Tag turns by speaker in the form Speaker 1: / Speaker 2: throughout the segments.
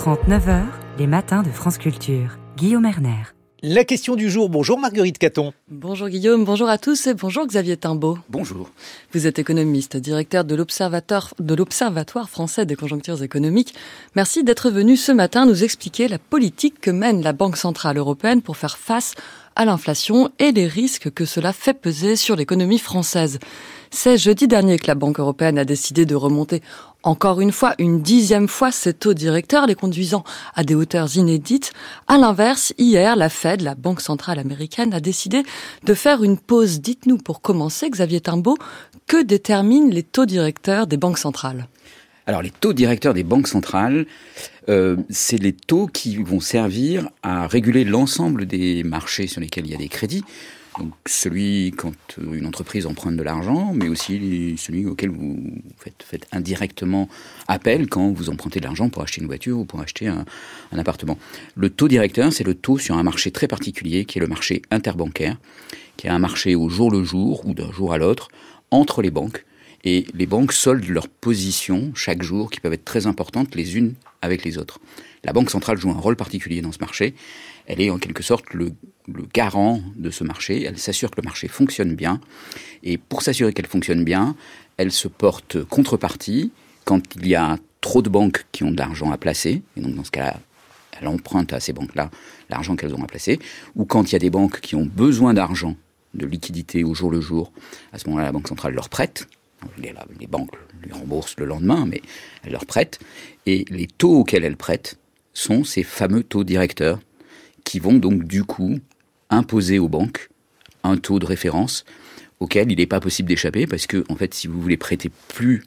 Speaker 1: 6h30, 9h, les matins de France Culture. Guillaume Erner.
Speaker 2: La question du jour. Bonjour Marguerite Caton.
Speaker 3: Bonjour Guillaume, bonjour à tous et bonjour Xavier Timbaud.
Speaker 4: Bonjour.
Speaker 3: Vous êtes économiste, directeur de l'Observatoire français des conjonctures économiques. Merci d'être venu ce matin nous expliquer la politique que mène la Banque centrale européenne pour faire face à l'inflation et les risques que cela fait peser sur l'économie française. C'est jeudi dernier que la Banque européenne a décidé de remonter encore une fois, une dixième fois ses taux directeurs, les conduisant à des hauteurs inédites. À l'inverse, hier, la Fed, la Banque centrale américaine, a décidé de faire une pause. Dites-nous pour commencer, Xavier Timbaud, que déterminent les taux directeurs des banques centrales?
Speaker 4: Alors les taux directeurs des banques centrales, euh, c'est les taux qui vont servir à réguler l'ensemble des marchés sur lesquels il y a des crédits. Donc celui quand euh, une entreprise emprunte de l'argent, mais aussi celui auquel vous faites, indirectement appel quand vous empruntez de l'argent pour acheter une voiture ou pour acheter un, appartement. Le taux directeur, c'est le taux sur un marché très particulier qui est le marché interbancaire, qui est un marché au jour le jour ou d'un jour à l'autre entre les banques. Et les banques soldent leurs positions chaque jour qui peuvent être très importantes les unes avec les autres. La Banque centrale joue un rôle particulier dans ce marché. Elle est en quelque sorte le, garant de ce marché. Elle s'assure que le marché fonctionne bien. Et pour s'assurer qu'elle fonctionne bien, elle se porte contrepartie quand il y a trop de banques qui ont de l'argent à placer. Et donc dans ce cas-là, elle emprunte à ces banques-là l'argent qu'elles ont à placer. Ou quand il y a des banques qui ont besoin d'argent, de liquidité au jour le jour, à ce moment-là, la Banque centrale leur prête. Les, banques lui remboursent le lendemain, mais elle leur prête. Et les taux auxquels elle prête sont ces fameux taux directeurs qui vont donc du coup imposer aux banques un taux de référence auquel il n'est pas possible d'échapper parce que en fait si vous voulez prêter plus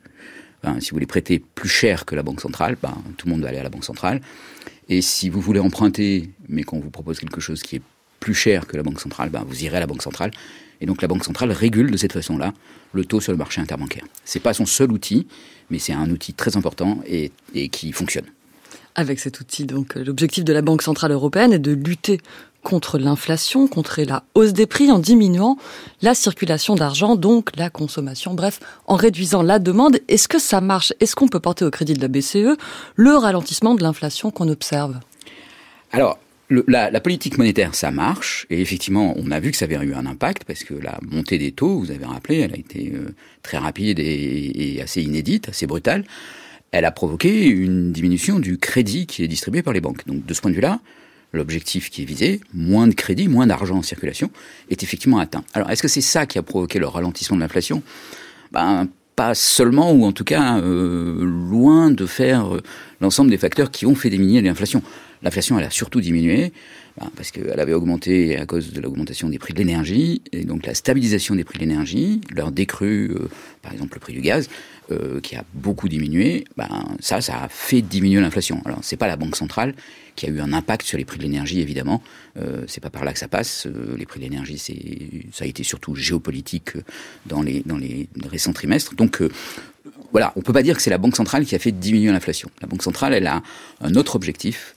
Speaker 4: si vous voulez prêter plus cher que la banque centrale, ben, tout le monde va aller à la banque centrale. Et si vous voulez emprunter, mais qu'on vous propose quelque chose qui est plus cher que la banque centrale, ben, vous irez à la banque centrale. Et donc la banque centrale régule de cette façon-là le taux sur le marché interbancaire. C'est pas son seul outil, mais c'est un outil très important et qui fonctionne.
Speaker 3: Avec cet outil, donc, l'objectif de la Banque Centrale Européenne est de lutter contre l'inflation, contre la hausse des prix en diminuant la circulation d'argent, donc la consommation, bref, en réduisant la demande. Est-ce que ça marche? Est-ce qu'on peut porter au crédit de la BCE le ralentissement de l'inflation qu'on observe?
Speaker 4: Alors, la, politique monétaire, ça marche, et effectivement, on a vu que ça avait eu un impact, parce que la montée des taux, vous avez rappelé, elle a été euh, très rapide et, assez inédite, assez brutale elle a provoqué une diminution du crédit qui est distribué par les banques. Donc de ce point de vue-là, l'objectif qui est visé, moins de crédit, moins d'argent en circulation, est effectivement atteint. Alors est-ce que c'est ça qui a provoqué le ralentissement de l'inflation? Ben pas seulement, ou en tout cas euh, loin de faire euh, l'ensemble des facteurs qui ont fait diminuer l'inflation. L'inflation, elle a surtout diminué ben, parce qu'elle avait augmenté à cause de l'augmentation des prix de l'énergie, et donc la stabilisation des prix de l'énergie, leur décrue, euh, par exemple le prix du gaz, euh, qui a beaucoup diminué, ben, ça, ça a fait diminuer l'inflation. Alors, c'est pas la Banque centrale qui a eu un impact sur les prix de l'énergie, évidemment. Euh, c'est pas par là que ça passe. Euh, les prix de l'énergie, ça a été surtout géopolitique dans les, dans les récents trimestres. Donc, voilà, on peut pas dire que c'est la Banque centrale qui a fait diminuer l'inflation. La Banque centrale, elle a un autre objectif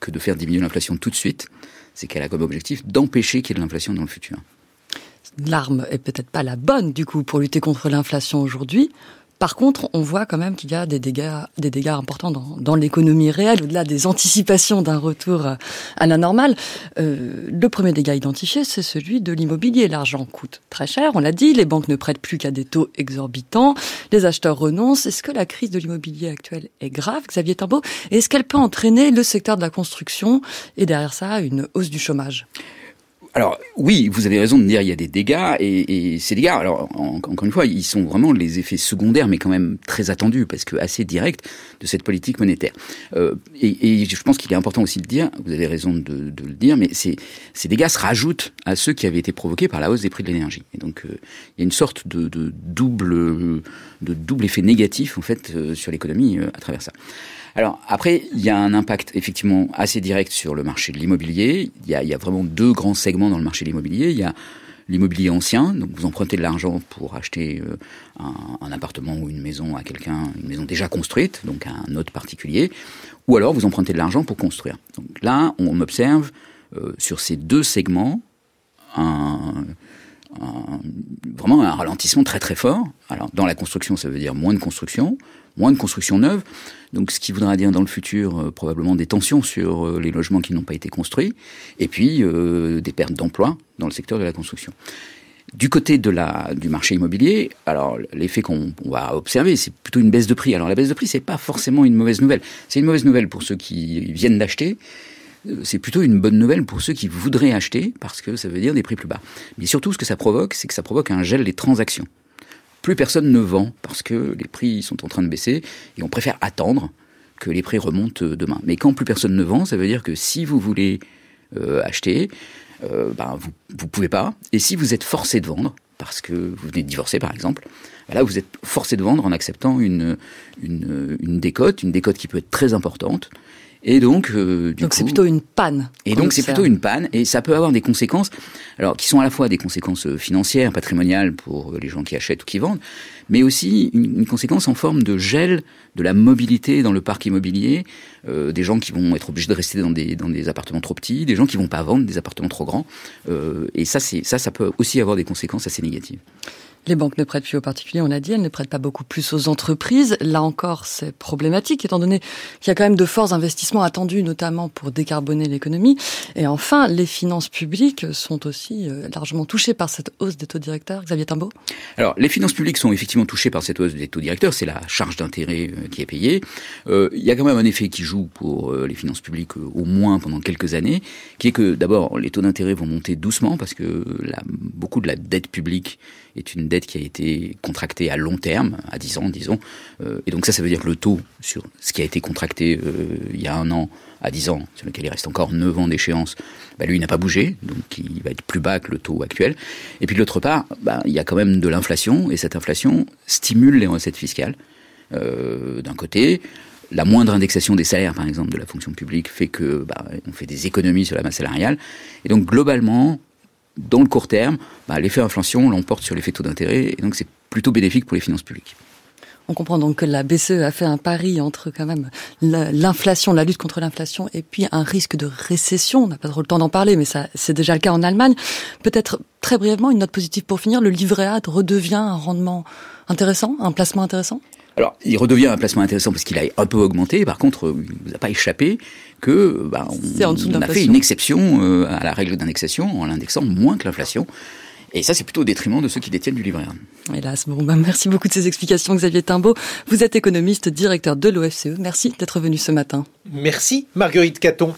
Speaker 4: que de faire diminuer l'inflation tout de suite. C'est qu'elle a comme objectif d'empêcher qu'il y ait de l'inflation dans le futur
Speaker 3: l'arme est peut-être pas la bonne du coup pour lutter contre l'inflation aujourd'hui. Par contre, on voit quand même qu'il y a des dégâts, des dégâts importants dans, dans l'économie réelle, au-delà des anticipations d'un retour à la normale. Euh, le premier dégât identifié, c'est celui de l'immobilier. L'argent coûte très cher, on l'a dit, les banques ne prêtent plus qu'à des taux exorbitants, les acheteurs renoncent. Est-ce que la crise de l'immobilier actuelle est grave, Xavier Timbaud Est-ce qu'elle peut entraîner le secteur de la construction? Et derrière ça, une hausse du chômage?
Speaker 4: Alors oui, vous avez raison de dire il y a des dégâts et, et ces dégâts, alors encore une fois, ils sont vraiment les effets secondaires, mais quand même très attendus parce que assez directs de cette politique monétaire. Euh, et, et, je pense qu'il est important aussi de dire, vous avez raison de, de le dire, mais ces, ces dégâts se rajoutent à ceux qui avaient été provoqués par la hausse des prix de l'énergie. Et donc euh, il y a une sorte de, de, double de double effet négatif en fait euh, sur l'économie euh, à travers ça. Alors après, il y a un impact effectivement assez direct sur le marché de l'immobilier. Il il y a vraiment deux grands segments dans le marché de l'immobilier. Il y a l'immobilier ancien, donc vous empruntez de l'argent pour acheter euh, un, appartement ou une maison à quelqu'un, une maison déjà construite, donc à un autre particulier, ou alors vous empruntez de l'argent pour construire. Donc là, on observe euh, sur ces deux segments un, vraiment un ralentissement très très fort. Alors dans la construction, ça veut dire moins de construction, moins de construction neuve. Donc ce qui voudra dire dans le futur euh, probablement des tensions sur euh, les logements qui n'ont pas été construits, et puis euh, des pertes d'emplois dans le secteur de la construction. Du côté de la, du marché immobilier, alors l'effet qu'on va observer, c'est plutôt une baisse de prix. Alors la baisse de prix, c'est pas forcément une mauvaise nouvelle. C'est une mauvaise nouvelle pour ceux qui viennent d'acheter. C'est plutôt une bonne nouvelle pour ceux qui voudraient acheter, parce que ça veut dire des prix plus bas. Mais surtout, ce que ça provoque, c'est que ça provoque un gel des transactions plus personne ne vend parce que les prix sont en train de baisser et on préfère attendre que les prix remontent demain. Mais quand plus personne ne vend, ça veut dire que si vous voulez euh, acheter, euh, ben vous ne pouvez pas. Et si vous êtes forcé de vendre, parce que vous venez de divorcer par exemple, ben là vous êtes forcé de vendre en acceptant une, une, une décote, une décote qui peut être très importante. Et donc,
Speaker 3: euh, donc c'est plutôt une panne.
Speaker 4: Et donc c'est plutôt une panne, et ça peut avoir des conséquences, alors qui sont à la fois des conséquences euh, financières, patrimoniales pour les gens qui achètent ou qui vendent, mais aussi une, conséquence en forme de gel de la mobilité dans le parc immobilier, euh, des gens qui vont être obligés de rester dans des dans des appartements trop petits, des gens qui vont pas vendre des appartements trop grands, euh, et ça c'est ça ça peut aussi avoir des conséquences assez négatives.
Speaker 3: Les banques ne prêtent plus aux particuliers, on l'a dit, elles ne prêtent pas beaucoup plus aux entreprises. Là encore, c'est problématique, étant donné qu'il y a quand même de forts investissements attendus, notamment pour décarboner l'économie. Et enfin, les finances publiques sont aussi euh, largement touchées par cette hausse des taux directeurs. Xavier Timbaud
Speaker 4: Alors, les finances publiques sont effectivement touchées par cette hausse des taux directeurs, c'est la charge d'intérêt euh, qui est payée. Euh, il y a quand même un effet qui joue pour les finances publiques au moins pendant quelques années, qui est que d'abord, les taux d'intérêt vont monter doucement parce que beaucoup de la dette publique est une qui a été contractée à long terme, à 10 ans, disons. Euh, et donc ça, ça veut dire que le taux sur ce qui a été contracté euh, il y a un an à 10 ans, sur lequel il reste encore 9 ans d'échéance, bah, lui, n'a pas bougé, donc il va être plus bas que le taux actuel. Et puis de l'autre part, bah, il y a quand même de l'inflation, et cette inflation stimule les recettes fiscales. Euh, d'un côté, la moindre indexation des salaires, par exemple, de la fonction publique fait que bah, on fait des économies sur la masse salariale. Et donc globalement, dans le court terme, bah, l'effet inflation l'emporte sur l'effet taux d'intérêt, et donc c'est plutôt bénéfique pour les finances publiques.
Speaker 3: On comprend donc que la BCE a fait un pari entre quand même l'inflation, la lutte contre l'inflation, et puis un risque de récession. On n'a pas trop le temps d'en parler, mais ça, c'est déjà le cas en Allemagne. Peut-être très brièvement une note positive pour finir. Le livret A redevient un rendement intéressant, un placement intéressant?
Speaker 4: Alors, il redevient un placement intéressant parce qu'il a un peu augmenté. Par contre, il ne vous a pas échappé que bah, on, a fait une exception euh, à la règle d'indexation en l'indexant moins que l'inflation. Et ça, c'est plutôt au détriment de ceux qui détiennent du livret A.
Speaker 3: Hélas, bon, bah, merci beaucoup de ces explications, Xavier Timbaud. Vous êtes économiste, directeur de l'OFCE. Merci d'être venu ce matin.
Speaker 2: Merci, Marguerite Caton.